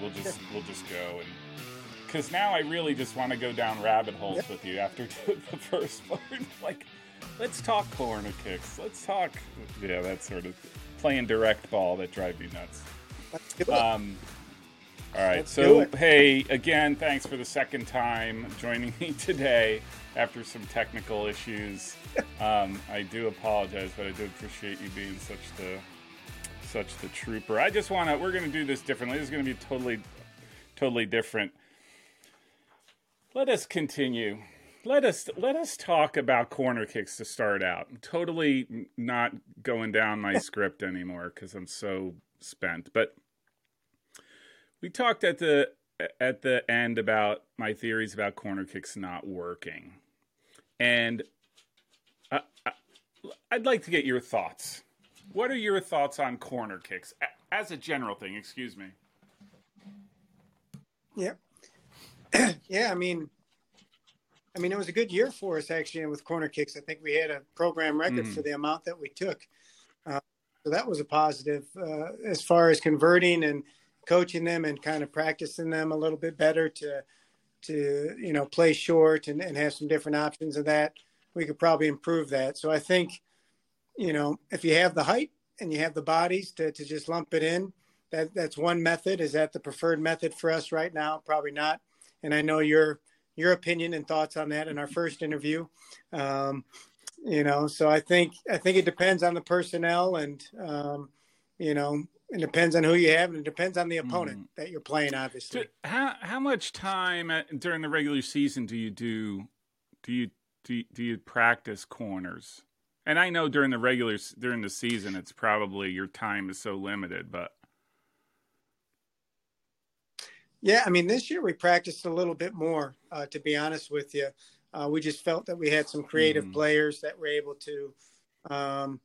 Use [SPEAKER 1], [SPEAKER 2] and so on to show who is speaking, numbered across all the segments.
[SPEAKER 1] we'll just we'll just go and because now I really just want to go down rabbit holes yep. with you after the first part. like, let's talk corner kicks. Let's talk, yeah, that sort of playing direct ball that drive you nuts. Um, all right. Let's so, hey, again, thanks for the second time joining me today after some technical issues. Um, I do apologize, but I do appreciate you being such the such the trooper. I just want to. We're going to do this differently. This is going to be totally, totally different. Let us continue. Let us let us talk about corner kicks to start out. I'm totally not going down my script anymore because I'm so spent. But we talked at the at the end about my theories about corner kicks not working, and I, I, I'd like to get your thoughts. What are your thoughts on corner kicks as a general thing? Excuse me.
[SPEAKER 2] Yeah, yeah. I mean, I mean, it was a good year for us actually with corner kicks. I think we had a program record mm-hmm. for the amount that we took. Uh, so that was a positive uh, as far as converting and coaching them and kind of practicing them a little bit better to to you know play short and, and have some different options of that. We could probably improve that. So I think you know, if you have the height and you have the bodies to, to just lump it in, that that's one method. Is that the preferred method for us right now? Probably not. And I know your your opinion and thoughts on that in our first interview. Um, you know, so I think I think it depends on the personnel and um, you know it depends on who you have and it depends on the opponent mm. that you're playing. Obviously,
[SPEAKER 1] how how much time during the regular season do you do do you do you, do you practice corners? And I know during the regular during the season, it's probably your time is so limited, but
[SPEAKER 2] yeah, I mean, this year we practiced a little bit more. Uh, to be honest with you, uh, we just felt that we had some creative mm. players that were able to, um,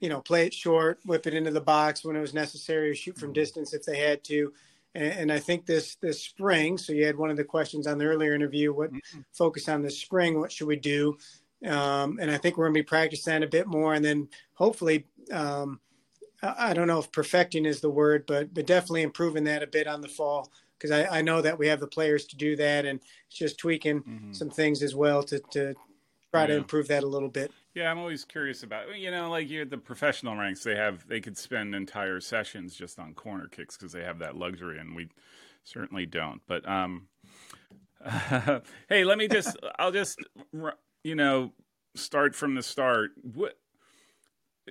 [SPEAKER 2] you know, play it short, whip it into the box when it was necessary, or shoot from mm. distance if they had to. And, and, I think this this spring, so you had one of the questions on the earlier interview, what mm-hmm. focus on this spring, what should we do? Um, and I think we're going to be practicing that a bit more, and then hopefully, um, I, don't know if perfecting is the word, but but definitely improving that a bit on the fall because I, I, know that we have the players to do that, and it's just tweaking mm-hmm. some things as well to to try yeah. to improve that a little bit.
[SPEAKER 1] Yeah, I'm always curious about you know like you the professional ranks they have they could spend entire sessions just on corner kicks because they have that luxury, and we certainly don't. But um, hey, let me just I'll just you know, start from the start. What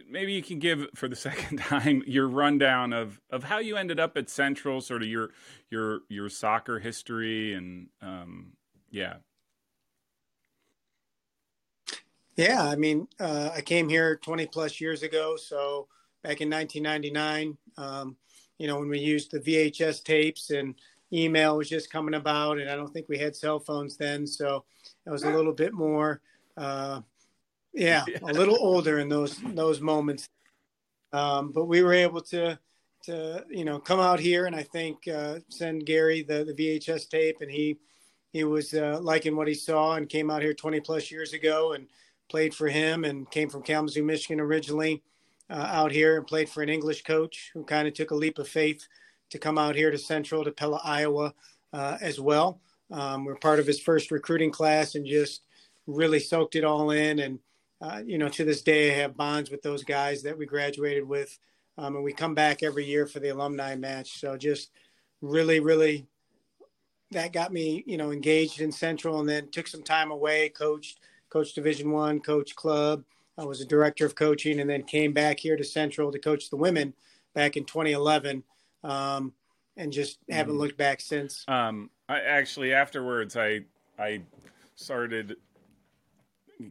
[SPEAKER 1] maybe you can give for the second time your rundown of of how you ended up at Central, sort of your your your soccer history, and um, yeah.
[SPEAKER 2] Yeah, I mean, uh, I came here 20 plus years ago. So back in 1999, um, you know, when we used the VHS tapes and email was just coming about, and I don't think we had cell phones then. So I was a little bit more, uh, yeah, a little older in those those moments. Um, but we were able to to you know come out here and I think uh, send Gary the the VHS tape, and he he was uh, liking what he saw and came out here 20 plus years ago and played for him and came from Kalamazoo, Michigan originally. Uh, out here and played for an English coach who kind of took a leap of faith to come out here to Central to Pella, Iowa, uh, as well. Um, we're part of his first recruiting class and just really soaked it all in. And, uh, you know, to this day, I have bonds with those guys that we graduated with. Um, and we come back every year for the alumni match. So just really, really, that got me, you know, engaged in Central and then took some time away, coached, coached Division One, coach club. I was a director of coaching and then came back here to Central to coach the women back in 2011. Um, and just haven't mm-hmm. looked back since.
[SPEAKER 1] Um, I actually afterwards I I started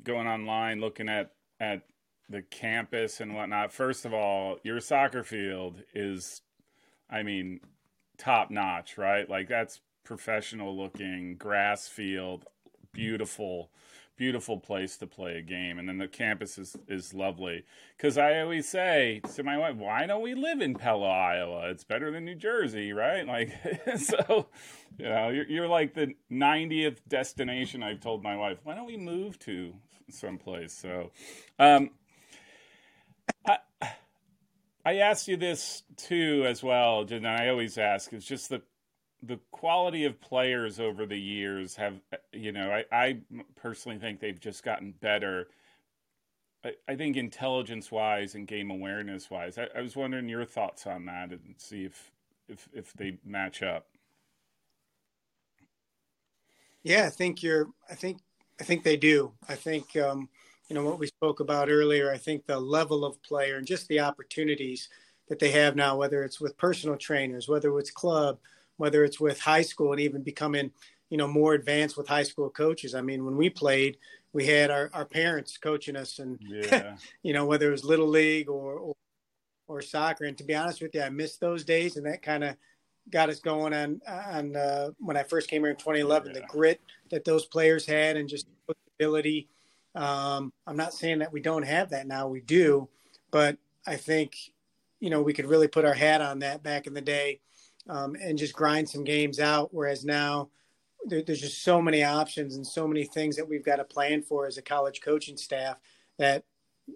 [SPEAKER 1] going online looking at at the campus and whatnot. First of all, your soccer field is, I mean, top notch, right? Like that's professional looking grass field, beautiful beautiful place to play a game and then the campus is is lovely. Because i always say to my wife why don't we live in pella iowa? It's better than new jersey right? Like so you know you're, you're like the 90th destination i've told my wife. Why don't we move to someplace? So um I, I asked you this too as well, and I always ask. Is just the the quality of players over the years have you know I, I personally think they've just gotten better. I, I think intelligence wise and game awareness wise. I, I was wondering your thoughts on that and see if if if they match up.
[SPEAKER 2] Yeah, I think you're. I think I think they do. I think um, you know what we spoke about earlier. I think the level of player and just the opportunities that they have now, whether it's with personal trainers, whether it's club, whether it's with high school, and even becoming you know more advanced with high school coaches. I mean, when we played, we had our, our parents coaching us, and yeah. you know whether it was little league or, or or soccer. And to be honest with you, I missed those days, and that kind of got us going on on uh, when I first came here in 2011. Yeah. The grit that those players had, and just ability um, I'm not saying that we don't have that now, we do, but I think, you know, we could really put our hat on that back in the day um, and just grind some games out. Whereas now there, there's just so many options and so many things that we've got to plan for as a college coaching staff that,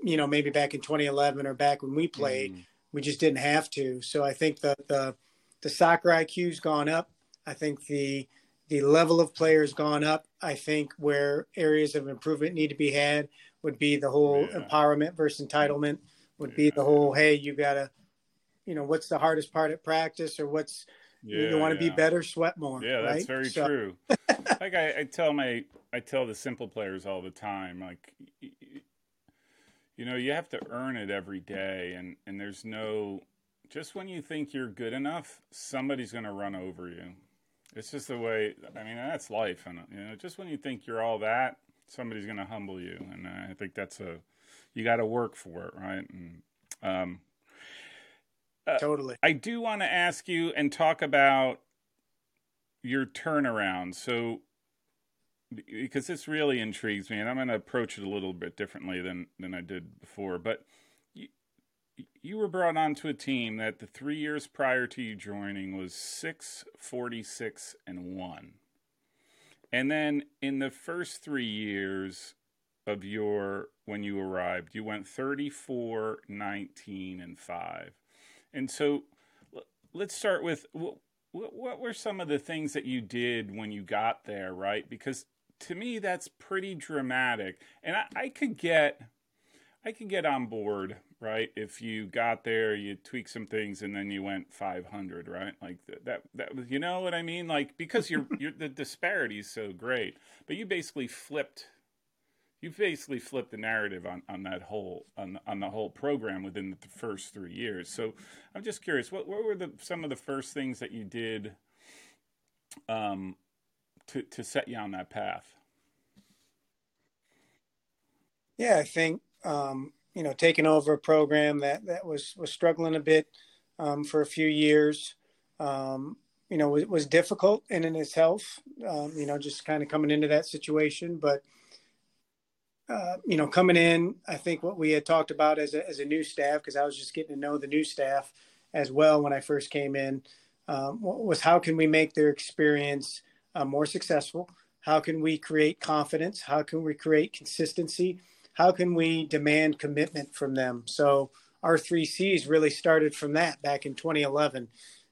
[SPEAKER 2] you know, maybe back in 2011 or back when we played, mm. we just didn't have to. So I think the, the, the soccer IQ's gone up. I think the, the level of players gone up. I think where areas of improvement need to be had would be the whole yeah. empowerment versus entitlement. Would yeah. be the whole hey, you gotta, you know, what's the hardest part at practice, or what's yeah, you want to be better, sweat more.
[SPEAKER 1] Yeah, that's very so. true. like I, I tell my I tell the simple players all the time, like you know, you have to earn it every day, and and there's no just when you think you're good enough, somebody's going to run over you. It's just the way. I mean, that's life, and you know, just when you think you're all that, somebody's going to humble you, and I think that's a you got to work for it, right? And um,
[SPEAKER 2] uh, totally.
[SPEAKER 1] I do want to ask you and talk about your turnaround. So, because this really intrigues me, and I'm going to approach it a little bit differently than than I did before, but you were brought onto a team that the three years prior to you joining was six forty six and one, and then in the first three years of your when you arrived, you went 34, 19, and five, and so let's start with what, what were some of the things that you did when you got there, right? Because to me that's pretty dramatic, and I, I could get I could get on board right? If you got there, you tweak some things, and then you went 500, right? Like that, that was, you know what I mean? Like because you're, you're the disparity is so great, but you basically flipped, you basically flipped the narrative on, on that whole on on the whole program within the first three years. So I'm just curious, what what were the some of the first things that you did, um, to to set you on that path?
[SPEAKER 2] Yeah, I think um, you know, taking over a program that that was was struggling a bit um, for a few years. Um, you know, was, was difficult in in itself. Um, you know, just kind of coming into that situation, but. Uh, you know, coming in, I think what we had talked about as a, as a new staff, because I was just getting to know the new staff as well when I first came in, um, was how can we make their experience uh, more successful? How can we create confidence? How can we create consistency? how can we demand commitment from them? So our three C's really started from that back in 2011.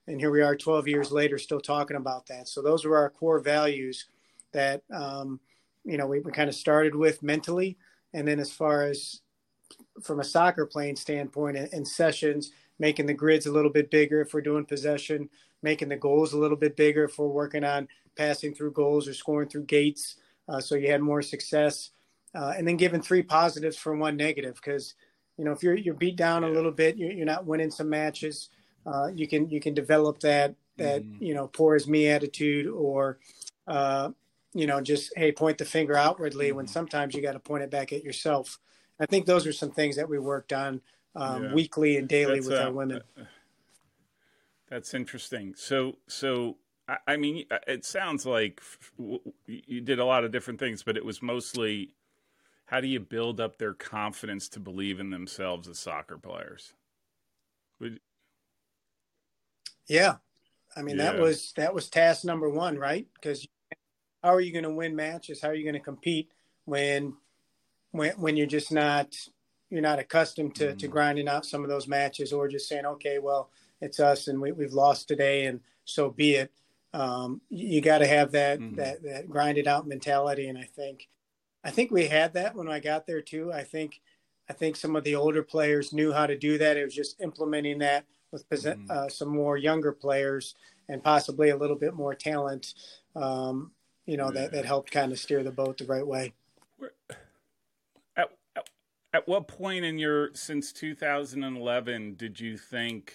[SPEAKER 2] And here we are 12 years later, still talking about that. So those were our core values that, um, you know, we, we kind of started with mentally. And then as far as from a soccer playing standpoint in, in sessions, making the grids a little bit bigger if we're doing possession, making the goals a little bit bigger if we're working on passing through goals or scoring through gates. Uh, so you had more success uh, and then giving three positives for one negative because you know if you're you're beat down a little bit, you're, you're not winning some matches. Uh, you can you can develop that that mm-hmm. you know poor as me attitude or uh, you know just hey point the finger outwardly mm-hmm. when sometimes you got to point it back at yourself. I think those are some things that we worked on um, yeah. weekly and daily that's, with our uh, women. Uh,
[SPEAKER 1] that's interesting. So so I mean, it sounds like you did a lot of different things, but it was mostly how do you build up their confidence to believe in themselves as soccer players? Would...
[SPEAKER 2] Yeah, I mean yeah. that was that was task number one, right? Because how are you going to win matches? How are you going to compete when when when you're just not you're not accustomed to, mm-hmm. to grinding out some of those matches or just saying, okay, well, it's us and we, we've lost today and so be it. Um, you got to have that, mm-hmm. that, that grinded out mentality. And I think, I think we had that when I got there too. I think, I think some of the older players knew how to do that. It was just implementing that with mm-hmm. uh, some more younger players and possibly a little bit more talent. Um, you know, yeah. that, that helped kind of steer the boat the right way.
[SPEAKER 1] At, at, at what point in your, since 2011, did you think,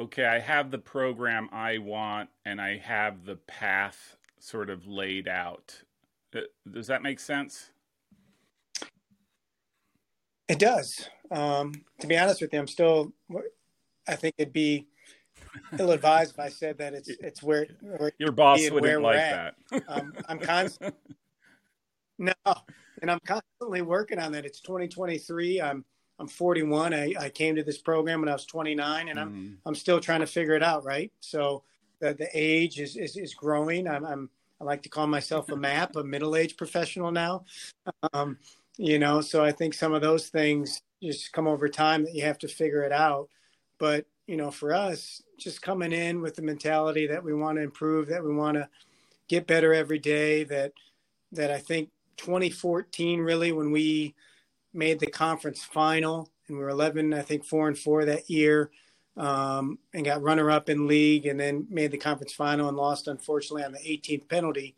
[SPEAKER 1] okay, I have the program I want and I have the path sort of laid out? Uh, does that make sense?
[SPEAKER 2] It does. Um, to be honest with you, I'm still. I think it'd be ill-advised if I said that it's it's where, where
[SPEAKER 1] your boss wouldn't like that.
[SPEAKER 2] um, I'm constant. No, and I'm constantly working on that. It's 2023. I'm I'm 41. I, I came to this program when I was 29, and I'm mm. I'm still trying to figure it out. Right. So the the age is is, is growing. I'm, I'm I like to call myself a map, a middle-aged professional now. Um, you know, so I think some of those things just come over time that you have to figure it out. But you know, for us, just coming in with the mentality that we want to improve, that we want to get better every day. That that I think 2014 really when we made the conference final and we were 11, I think four and four that year, um, and got runner up in league, and then made the conference final and lost unfortunately on the 18th penalty.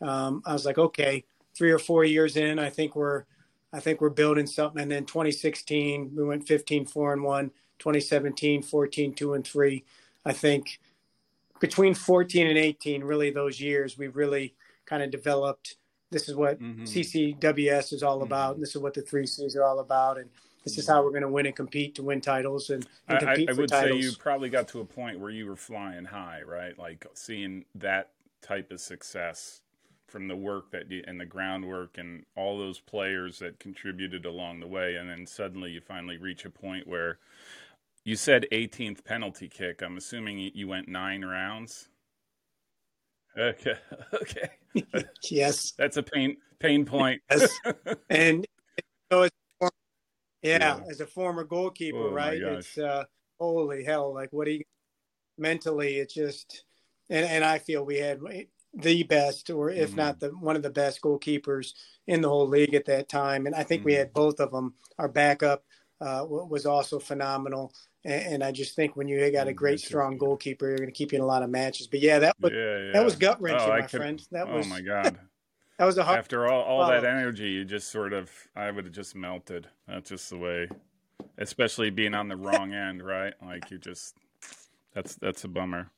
[SPEAKER 2] Um, I was like, okay, three or four years in, I think we're I think we're building something. And then 2016, we went 15, four and one. 2017, 14, two and three. I think between 14 and 18, really those years, we really kind of developed. This is what mm-hmm. CCWS is all about, mm-hmm. and this is what the three C's are all about, and this is how we're going to win and compete to win titles and, and compete
[SPEAKER 1] I, I, I would
[SPEAKER 2] titles.
[SPEAKER 1] say you probably got to a point where you were flying high, right? Like seeing that type of success from the work that you, and the groundwork and all those players that contributed along the way, and then suddenly you finally reach a point where you said 18th penalty kick. I'm assuming you went nine rounds. Okay. Okay.
[SPEAKER 2] yes.
[SPEAKER 1] That's a pain pain point.
[SPEAKER 2] yes. And so it's yeah, yeah, as a former goalkeeper, oh, right? It's uh holy hell, like what do you mentally it's just and and I feel we had the best or if mm-hmm. not the one of the best goalkeepers in the whole league at that time and I think mm-hmm. we had both of them. Our backup uh, was also phenomenal and, and I just think when you got a great, strong goalkeeper, you're going to keep you in a lot of matches. But yeah, that was yeah, yeah. that was gut wrenching, oh, my could, friend. That
[SPEAKER 1] was
[SPEAKER 2] oh
[SPEAKER 1] my god.
[SPEAKER 2] that was a hard.
[SPEAKER 1] After all, all that energy, you just sort of, I would have just melted. That's just the way, especially being on the wrong end, right? Like you just, that's that's a bummer.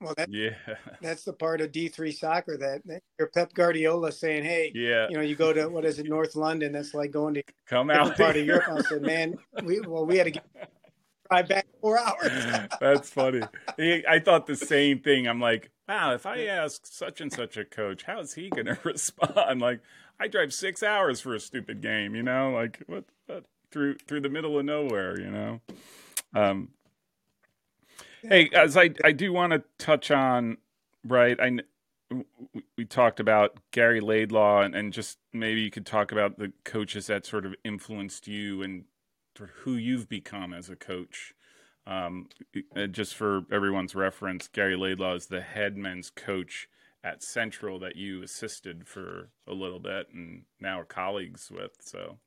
[SPEAKER 2] Well, that, yeah, that's the part of D three soccer that, that your Pep Guardiola saying, "Hey,
[SPEAKER 1] yeah,
[SPEAKER 2] you know, you go to what is it, North London? That's like going to
[SPEAKER 1] come out
[SPEAKER 2] part of Europe." I said, "Man, we well, we had to get drive back four hours."
[SPEAKER 1] that's funny. I thought the same thing. I'm like, wow, if I ask such and such a coach, how is he going to respond? Like, I drive six hours for a stupid game, you know, like what, what through through the middle of nowhere, you know. Um, Hey, as I I do want to touch on right. I we talked about Gary Laidlaw and, and just maybe you could talk about the coaches that sort of influenced you and who you've become as a coach. Um, just for everyone's reference, Gary Laidlaw is the head men's coach at Central that you assisted for a little bit and now are colleagues with. So,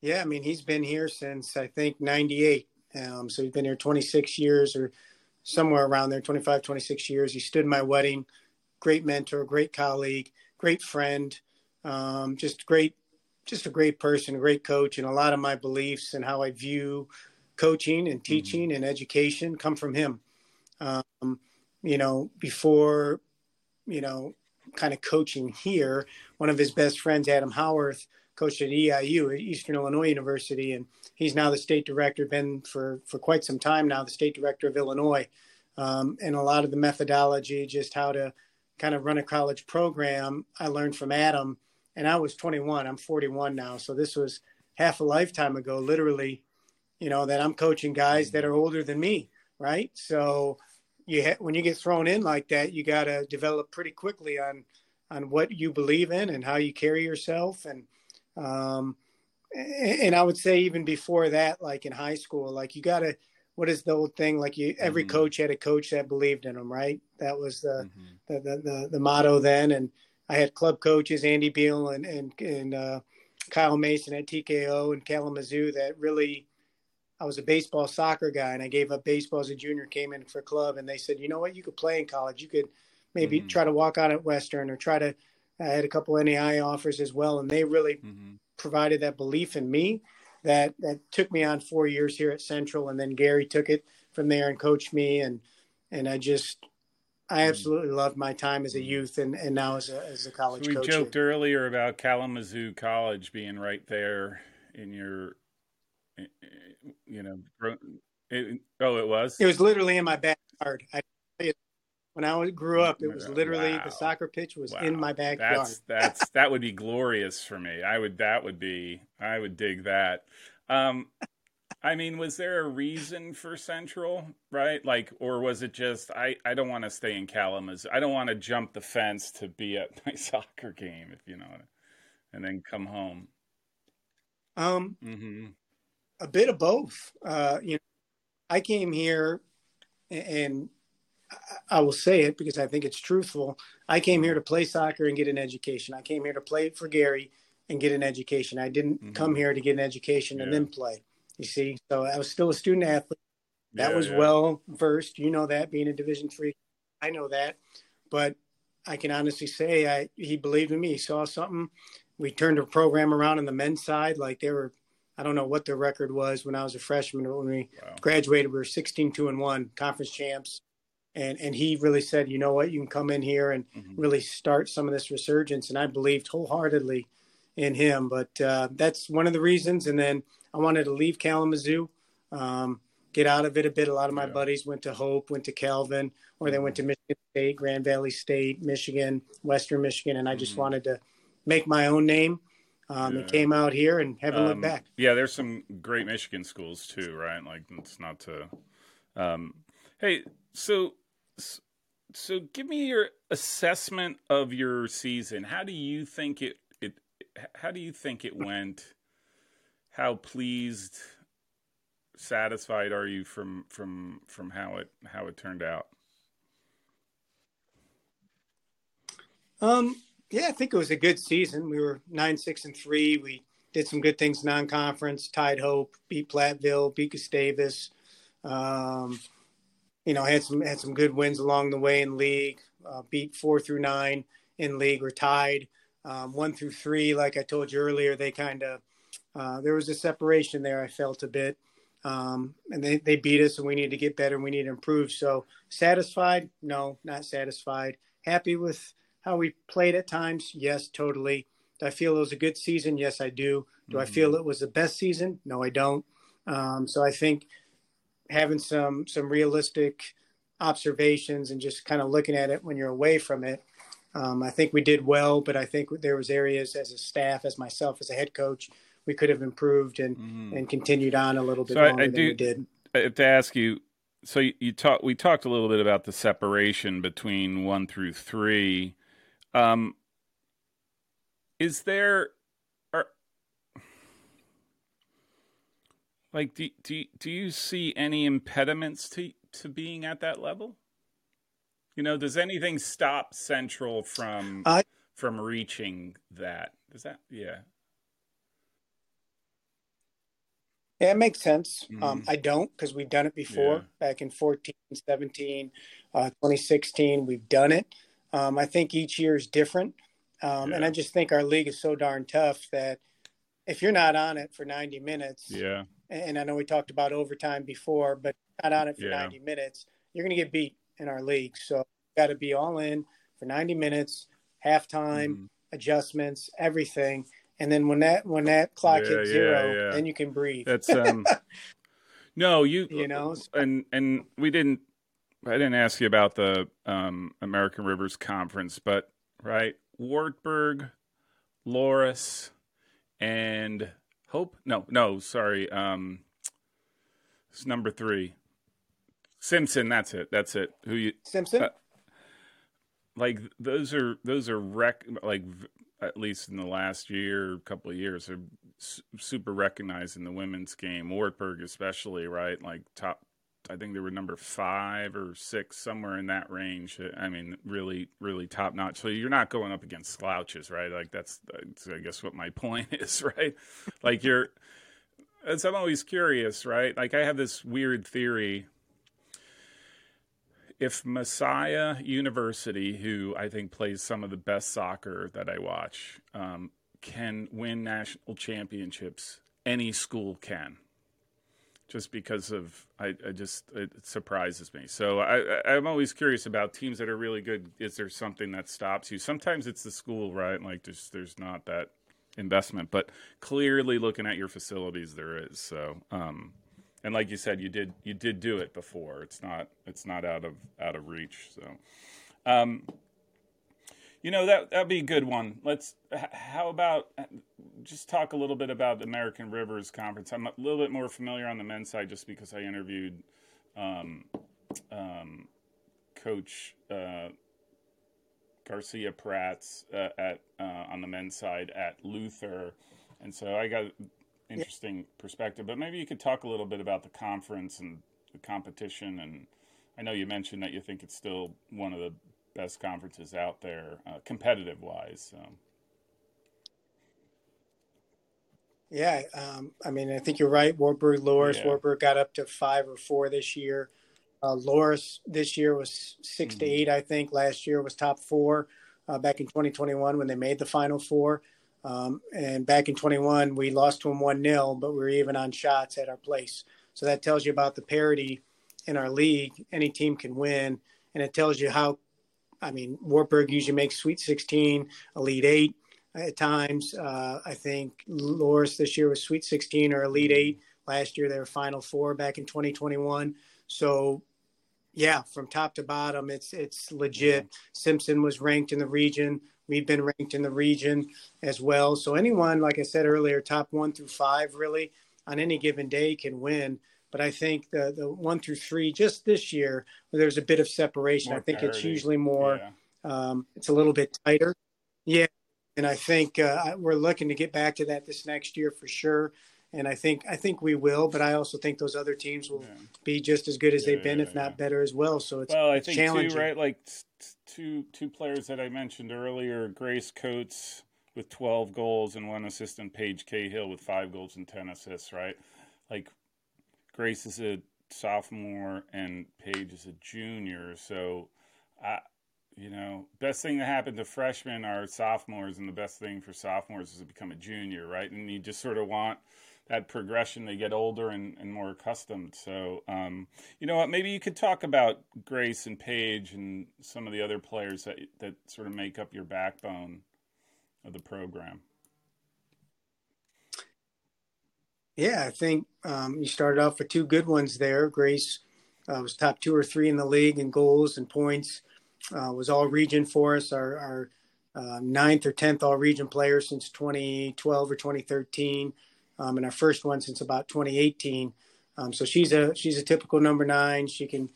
[SPEAKER 2] yeah, I mean, he's been here since I think 98. Um, so he's been here 26 years or somewhere around there, 25, 26 years. He stood my wedding. Great mentor, great colleague, great friend, um, just great, just a great person, a great coach. And a lot of my beliefs and how I view coaching and mm-hmm. teaching mm-hmm. and education come from him. Um, you know, before, you know, kind of coaching here, one of his best friends, Adam Howarth, coached at EIU, Eastern Illinois University, and he's now the state director, been for, for quite some time now, the state director of Illinois. Um, and a lot of the methodology, just how to kind of run a college program, I learned from Adam. And I was 21, I'm 41 now. So this was half a lifetime ago, literally, you know, that I'm coaching guys that are older than me, right? So you ha- when you get thrown in like that, you got to develop pretty quickly on on what you believe in and how you carry yourself and um, and I would say even before that, like in high school, like you got to what is the old thing? Like you, every mm-hmm. coach had a coach that believed in them, right? That was the, mm-hmm. the, the, the, the, motto then. And I had club coaches, Andy Beal and, and, and uh, Kyle Mason at TKO and Kalamazoo that really, I was a baseball soccer guy and I gave up baseball as a junior, came in for club and they said, you know what, you could play in college. You could maybe mm-hmm. try to walk out at Western or try to, I had a couple NAI offers as well. And they really mm-hmm. provided that belief in me that that took me on four years here at Central, and then Gary took it from there and coached me, and and I just I mm. absolutely loved my time as a youth and, and now as a as a college.
[SPEAKER 1] So we
[SPEAKER 2] coach
[SPEAKER 1] joked here. earlier about Kalamazoo College being right there in your, you know, it, oh, it was.
[SPEAKER 2] It was literally in my backyard. I, when I grew up, it was literally wow. the soccer pitch was wow. in my backyard.
[SPEAKER 1] That's that's that would be glorious for me. I would that would be I would dig that. Um, I mean, was there a reason for Central, right? Like, or was it just I I don't want to stay in Kalamazoo. I don't want to jump the fence to be at my soccer game, if you know, and then come home.
[SPEAKER 2] Um, mm-hmm. a bit of both. Uh, you know, I came here and I will say it because I think it's truthful. I came here to play soccer and get an education. I came here to play for Gary and get an education. I didn't mm-hmm. come here to get an education yeah. and then play. You see, so I was still a student athlete. That yeah, was yeah. well versed. You know that being a Division three, I know that. But I can honestly say, I he believed in me. He saw something. We turned the program around on the men's side. Like they were, I don't know what the record was when I was a freshman. When we wow. graduated, we were 16 two and one, conference champs and and he really said, you know what, you can come in here and mm-hmm. really start some of this resurgence. And I believed wholeheartedly in him. But uh, that's one of the reasons. And then I wanted to leave Kalamazoo, um, get out of it a bit. A lot of my yeah. buddies went to Hope, went to Calvin, or they went to Michigan State, Grand Valley State, Michigan, Western Michigan, and I just mm-hmm. wanted to make my own name. Um, yeah. and came out here and haven't um, looked back.
[SPEAKER 1] Yeah, there's some great Michigan schools too, right? Like it's not to. Um, hey, so so give me your assessment of your season. How do you think it it how do you think it went? How pleased satisfied are you from from from how it how it turned out?
[SPEAKER 2] Um yeah, I think it was a good season. We were 9 6 and 3. We did some good things non-conference, tied Hope, beat Platteville, beat Gustavus. Um, you know, had some had some good wins along the way in league. Uh, beat four through nine in league or tied. Um, one through three, like I told you earlier, they kind of uh, there was a separation there. I felt a bit, um, and they they beat us, and we need to get better. and We need to improve. So satisfied? No, not satisfied. Happy with how we played at times? Yes, totally. Do I feel it was a good season? Yes, I do. Do mm-hmm. I feel it was the best season? No, I don't. Um, so I think having some some realistic observations and just kind of looking at it when you're away from it. Um, I think we did well, but I think there was areas as a staff, as myself, as a head coach, we could have improved and mm-hmm. and continued on a little bit so longer I, I than do, we did.
[SPEAKER 1] I have to ask you. So you, you talked. We talked a little bit about the separation between one through three. Um, is there Like, do do do you see any impediments to to being at that level? You know, does anything stop Central from uh, from reaching that? Does that? Yeah.
[SPEAKER 2] Yeah, it makes sense. Um, mm-hmm. Um, I don't because we've done it before yeah. back in 14, 17, uh, 2016. We've done it. Um, I think each year is different. Um, yeah. And I just think our league is so darn tough that if you're not on it for 90 minutes,
[SPEAKER 1] yeah,
[SPEAKER 2] and I know we talked about overtime before, but not on it for yeah. 90 minutes, you're going to get beat in our league. So got to be all in for 90 minutes, halftime, mm-hmm. adjustments, everything. And then when that when that clock yeah, hits zero, yeah, then you can breathe.
[SPEAKER 1] That's um No, you
[SPEAKER 2] you know
[SPEAKER 1] and and we didn't I didn't ask you about the um, American Rivers Conference, but right, Wartburg, Loras, and Hope? No, no, sorry. Um, it's number three. Simpson. That's it. That's it. Who you?
[SPEAKER 2] Simpson. Uh,
[SPEAKER 1] like those are those are rec like at least in the last year, couple of years, are super recognized in the women's game. Wartburg, especially, right? Like top, I think they were number five or six, somewhere in that range. I mean, really, really top notch. So you're not going up against slouches, right? Like that's, that's I guess, what my point is, right? like you're. As I'm always curious, right? Like I have this weird theory if Messiah University, who I think plays some of the best soccer that I watch, um, can win national championships, any school can. Just because of, I, I just it surprises me. So I, I'm always curious about teams that are really good. Is there something that stops you? Sometimes it's the school, right? Like there's there's not that investment, but clearly looking at your facilities, there is. So um, and like you said, you did you did do it before. It's not it's not out of out of reach. So, um, you know that that'd be a good one. Let's. How about just talk a little bit about the American Rivers Conference? I'm a little bit more familiar on the men's side just because I interviewed um, um, Coach uh, Garcia Prats uh, at uh, on the men's side at Luther, and so I got interesting yeah. perspective. But maybe you could talk a little bit about the conference and the competition. And I know you mentioned that you think it's still one of the best conferences out there, uh, competitive wise. So.
[SPEAKER 2] Yeah, um, I mean, I think you're right. Wartburg, Loras, yeah. Wartburg got up to five or four this year. Uh, Loras this year was 6 mm-hmm. to eight, I think. Last year was top four uh, back in 2021 when they made the final four. Um, and back in 21, we lost to them 1 0, but we were even on shots at our place. So that tells you about the parity in our league. Any team can win. And it tells you how, I mean, Wartburg usually makes Sweet 16, Elite 8 at times. Uh, I think Loras this year was Sweet 16 or Elite 8. Last year they were Final Four back in 2021. So, yeah, from top to bottom, it's it's legit. Simpson was ranked in the region. We've been ranked in the region as well. So anyone, like I said earlier, top one through five, really on any given day can win. But I think the the one through three, just this year, there's a bit of separation. More I think parity. it's usually more. Yeah. Um, it's a little bit tighter. Yeah, and I think uh, we're looking to get back to that this next year for sure. And I think I think we will, but I also think those other teams will yeah. be just as good as yeah, they've been, if not better as well. So it's
[SPEAKER 1] well, I think too, right? Like two two players that I mentioned earlier, Grace Coates with 12 goals and one assist, and Paige Cahill with five goals and 10 assists. Right, like Grace is a sophomore and Paige is a junior, so I. You know, best thing that happened to freshmen are sophomores, and the best thing for sophomores is to become a junior, right? And you just sort of want that progression. They get older and, and more accustomed. So, um, you know what? Maybe you could talk about Grace and Paige and some of the other players that that sort of make up your backbone of the program.
[SPEAKER 2] Yeah, I think um, you started off with two good ones there. Grace uh, was top two or three in the league in goals and points. Uh, was all region for us. Our, our uh, ninth or tenth all region player since 2012 or 2013 um, and our first one since about 2018. Um, so she's a she's a typical number nine. She can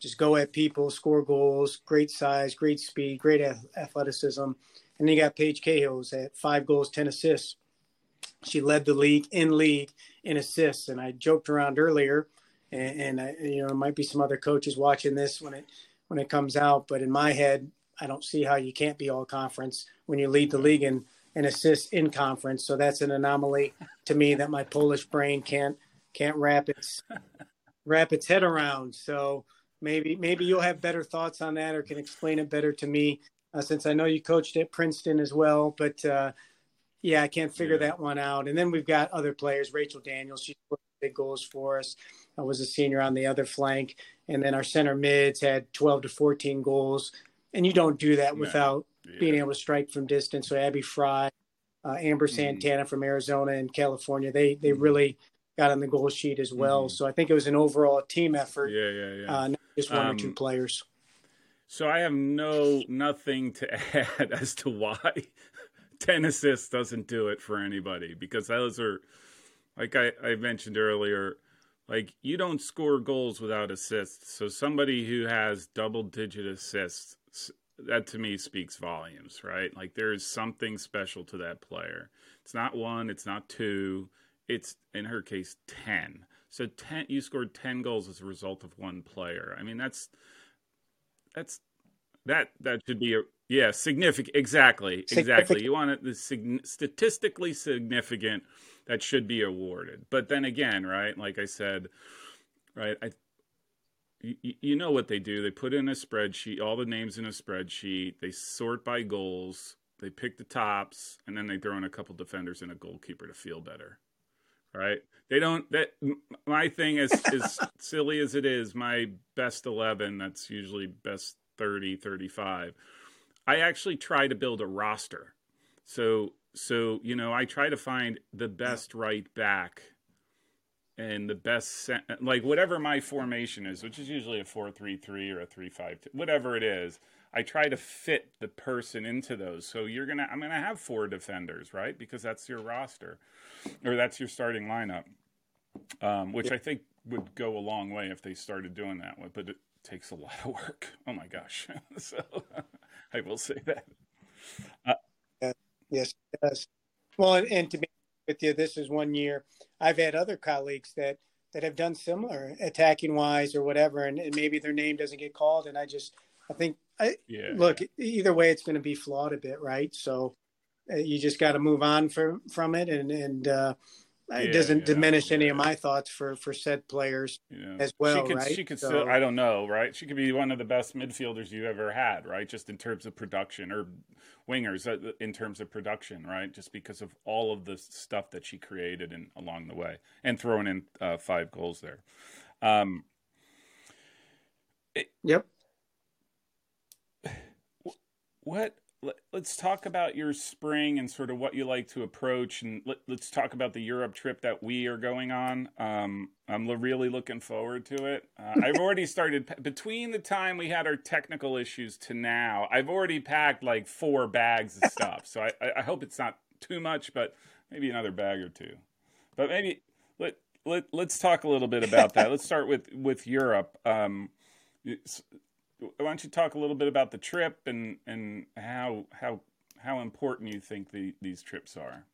[SPEAKER 2] just go at people, score goals, great size, great speed, great athleticism. And then you got Paige Cahill's at five goals, ten assists. She led the league in league in assists. And I joked around earlier, and, and I, you know, there might be some other coaches watching this when it when it comes out. But in my head, I don't see how you can't be all conference when you lead the league in and assists in conference. So that's an anomaly to me that my Polish brain can't can't wrap its wrap its head around. So maybe maybe you'll have better thoughts on that or can explain it better to me uh, since I know you coached at Princeton as well. But uh, yeah, I can't figure yeah. that one out. And then we've got other players. Rachel Daniels, she scored big goals for us. I was a senior on the other flank, and then our center mids had 12 to 14 goals. And you don't do that without yeah. being able to strike from distance. So Abby Fry, uh, Amber mm-hmm. Santana mm. from Arizona and California, they they mm. really got on the goal sheet as well. Mm. So I think it was an overall team effort.
[SPEAKER 1] Yeah, yeah, yeah. Uh,
[SPEAKER 2] not just one um, or two um, players.
[SPEAKER 1] So I have no nothing to add as to why ten assists doesn't do it for anybody because those are like I, I mentioned earlier like you don't score goals without assists so somebody who has double digit assists that to me speaks volumes, right? Like there is something special to that player. It's not one, it's not two, it's in her case 10. So 10 you scored 10 goals as a result of one player. I mean that's that's that that should be a yeah, significant exactly. Significant. Exactly. You want it the statistically significant that should be awarded. But then again, right? Like I said, right? I you, you know what they do. They put in a spreadsheet, all the names in a spreadsheet. They sort by goals. They pick the tops, and then they throw in a couple defenders and a goalkeeper to feel better. Right? They don't. That my thing is as silly as it is. My best eleven. That's usually best 30, 35. I actually try to build a roster. So so you know, I try to find the best right back and the best like whatever my formation is, which is usually a four three three or a three five, whatever it is. I try to fit the person into those. So you're gonna, I'm gonna have four defenders, right? Because that's your roster, or that's your starting lineup, um, which I think would go a long way if they started doing that. But it takes a lot of work. Oh my gosh! so I will say that.
[SPEAKER 2] Uh, yes, yes. Well, and, and to be with you, this is one year. I've had other colleagues that that have done similar attacking wise or whatever, and, and maybe their name doesn't get called. And I just, I think, I yeah, look yeah. either way, it's going to be flawed a bit, right? So uh, you just got to move on from from it, and and uh, yeah, it doesn't yeah, diminish any of my thoughts for for said players as well.
[SPEAKER 1] She could,
[SPEAKER 2] right?
[SPEAKER 1] She could so, still, I don't know, right? She could be one of the best midfielders you ever had, right? Just in terms of production or wingers uh, in terms of production, right? Just because of all of the stuff that she created and along the way, and throwing in uh, five goals there. Um,
[SPEAKER 2] it, yep.
[SPEAKER 1] What let, us talk about your spring and sort of what you like to approach, and let, us talk about the Europe trip that we are going on. Um, I'm really looking forward to it. Uh, I've already started between the time we had our technical issues to now. I've already packed like four bags of stuff, so I, I hope it's not too much, but maybe another bag or two. But maybe let let let's talk a little bit about that. let's start with with Europe. Um, why don't you talk a little bit about the trip and and how how how important you think the, these trips are?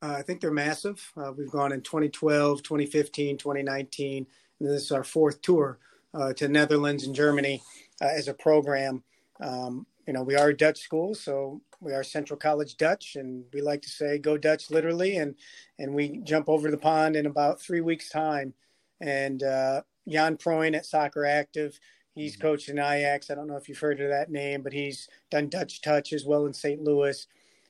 [SPEAKER 2] Uh, I think they're massive. Uh, we've gone in 2012, 2015, 2019, and this is our fourth tour uh, to Netherlands and Germany uh, as a program. Um, you know, we are a Dutch school, so we are Central College Dutch, and we like to say "Go Dutch" literally, and and we jump over the pond in about three weeks' time. And uh, Jan Proin at Soccer Active. He's mm-hmm. coached in Ajax. I don't know if you've heard of that name, but he's done Dutch Touch as well in St. Louis.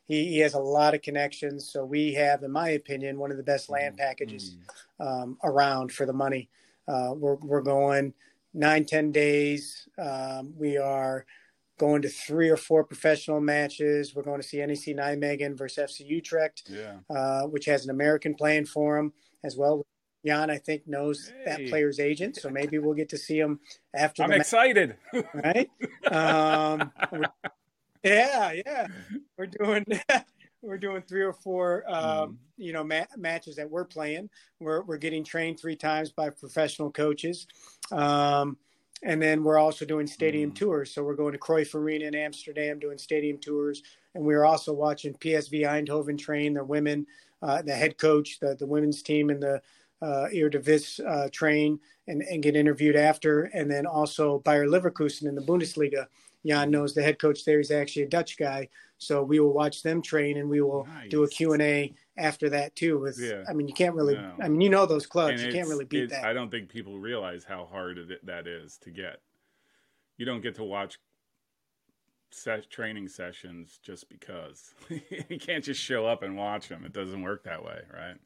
[SPEAKER 2] He, he has a lot of connections. So we have, in my opinion, one of the best land mm-hmm. packages um, around for the money. Uh, we're, we're going nine, 10 days. Um, we are going to three or four professional matches. We're going to see NEC Nijmegen versus FC Utrecht, yeah. uh, which has an American playing for him as well. Jan, I think, knows hey. that player's agent, so maybe we'll get to see him after.
[SPEAKER 1] I'm excited.
[SPEAKER 2] right? Um, yeah, yeah. We're doing we're doing three or four, um, mm. you know, ma- matches that we're playing. We're we're getting trained three times by professional coaches, um, and then we're also doing stadium mm. tours. So we're going to Cruyff Arena in Amsterdam, doing stadium tours, and we're also watching PSV Eindhoven train their women. Uh, the head coach, the the women's team, and the uh, Eredivisie uh, train and, and get interviewed after. And then also Bayer Leverkusen in the Bundesliga. Jan knows the head coach there. He's actually a Dutch guy. So we will watch them train and we will nice. do a Q&A after that too. With, yeah. I mean, you can't really, no. I mean, you know those clubs. And you can't really beat that.
[SPEAKER 1] I don't think people realize how hard that is to get. You don't get to watch set training sessions just because. you can't just show up and watch them. It doesn't work that way, right?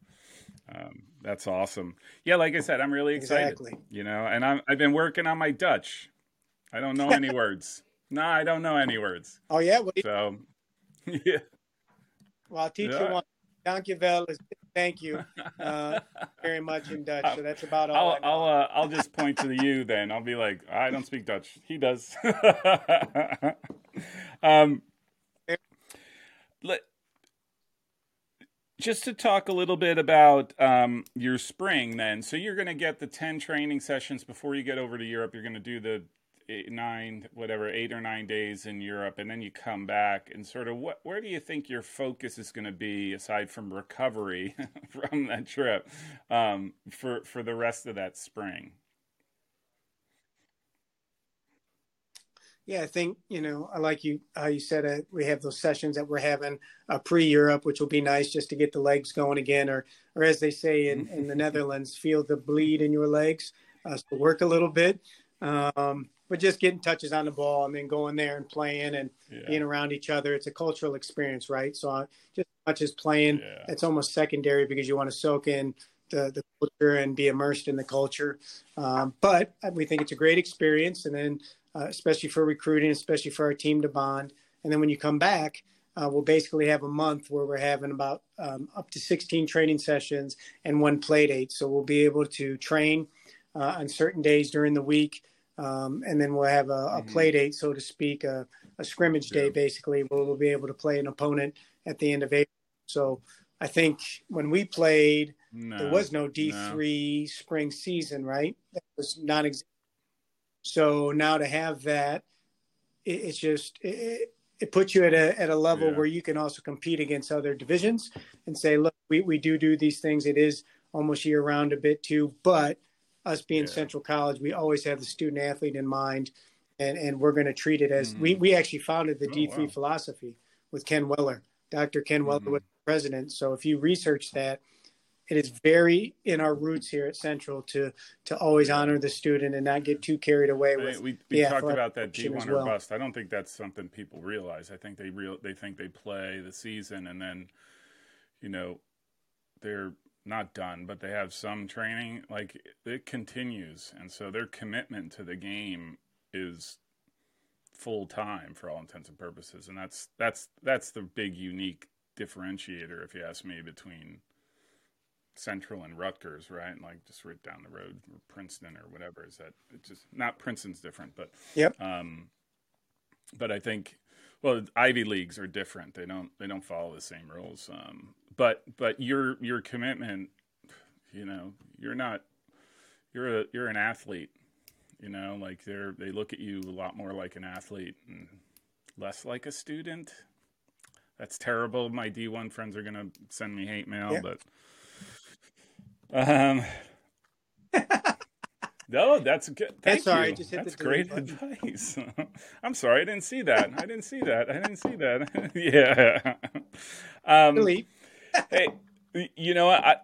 [SPEAKER 1] Um, that's awesome. Yeah, like I said, I'm really excited. Exactly. You know, and I'm, I've been working on my Dutch. I don't know any words. No, I don't know any words.
[SPEAKER 2] Oh yeah. Well,
[SPEAKER 1] so yeah.
[SPEAKER 2] Well, I'll teach yeah. you one. Dankjewel is thank you uh, very much in Dutch. So that's about all.
[SPEAKER 1] I'll I'll, uh, I'll just point to the you then. I'll be like, I don't speak Dutch. He does. um, let just to talk a little bit about um, your spring then. So you're going to get the 10 training sessions before you get over to europe. You're going to do the eight, nine, whatever, eight or nine days in Europe, and then you come back, and sort of what, where do you think your focus is going to be aside from recovery from that trip um, for for the rest of that spring?
[SPEAKER 2] Yeah, I think you know I like you how you said it. We have those sessions that we're having uh, pre-Europe, which will be nice just to get the legs going again, or or as they say in, in the Netherlands, feel the bleed in your legs. Uh, so work a little bit, um, but just getting touches on the ball and then going there and playing and yeah. being around each other. It's a cultural experience, right? So uh, just as much as playing, yeah. it's almost secondary because you want to soak in the, the culture and be immersed in the culture. Um, but we think it's a great experience, and then uh, especially for recruiting, especially for our team to bond. And then when you come back, uh, we'll basically have a month where we're having about um, up to 16 training sessions and one play date. So we'll be able to train uh, on certain days during the week. Um, and then we'll have a, a mm-hmm. play date, so to speak, a, a scrimmage yeah. day, basically, where we'll be able to play an opponent at the end of April. So I think when we played, no, there was no D3 no. spring season, right? That was non existent so now to have that, it, it's just it, it, puts you at a at a level yeah. where you can also compete against other divisions and say, look, we we do do these things. It is almost year round a bit too, but us being yeah. Central College, we always have the student athlete in mind, and and we're going to treat it as mm-hmm. we we actually founded the D three wow. philosophy with Ken Weller. Dr. Ken mm-hmm. Weller was president. So if you research that, it is very in our roots here at Central to to always honor the student and not get too carried away with.
[SPEAKER 1] we we talked about that D one well. or bust. I don't think that's something people realize. I think they real they think they play the season and then, you know, they're not done, but they have some training. Like it continues, and so their commitment to the game is full time for all intents and purposes, and that's that's that's the big unique differentiator, if you ask me, between Central and Rutgers, right? Like just right down the road, or Princeton or whatever. Is that it's just not Princeton's different, but
[SPEAKER 2] yep.
[SPEAKER 1] Um, but I think well, Ivy leagues are different. They don't they don't follow the same rules. Um, but but your your commitment, you know, you're not you're a you're an athlete. You know, like they're they look at you a lot more like an athlete and less like a student. That's terrible. My D1 friends are gonna send me hate mail, yeah. but um, no, that's good. Thank that's you. that's great advice. I'm sorry, I didn't see that. I didn't see that. I didn't see that. yeah. Um, hey, you know what? I,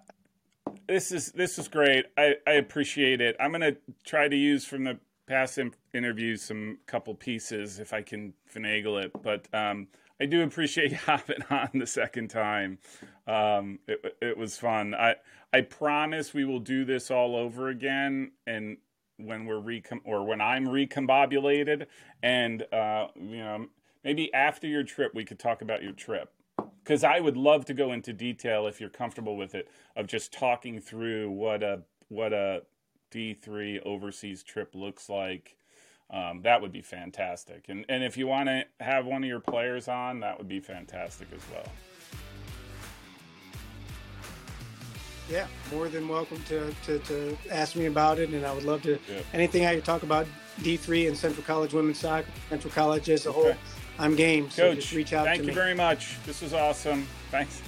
[SPEAKER 1] this is this is great. I, I appreciate it. I'm gonna try to use from the past interviews some couple pieces if I can finagle it. But um, I do appreciate you having on the second time. Um, it, it was fun. I I promise we will do this all over again, and when we're recom or when I'm recombobulated, and uh, you know maybe after your trip we could talk about your trip because I would love to go into detail if you're comfortable with it of just talking through what a what a D3 overseas trip looks like um, that would be fantastic. And and if you want to have one of your players on, that would be fantastic as well.
[SPEAKER 2] Yeah, more than welcome to, to, to ask me about it, and I would love to yeah. anything I could talk about D three and Central College women's soccer, Central College as a okay. whole. I'm game. So Coach, just reach out.
[SPEAKER 1] Thank you
[SPEAKER 2] me.
[SPEAKER 1] very much. This was awesome. Thanks.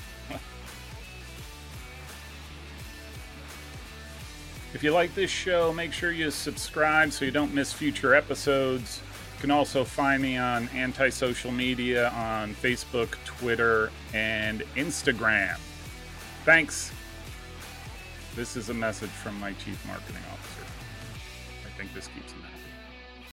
[SPEAKER 1] If you like this show, make sure you subscribe so you don't miss future episodes. You can also find me on anti social media on Facebook, Twitter, and Instagram. Thanks. This is a message from my Chief Marketing Officer. I think this keeps.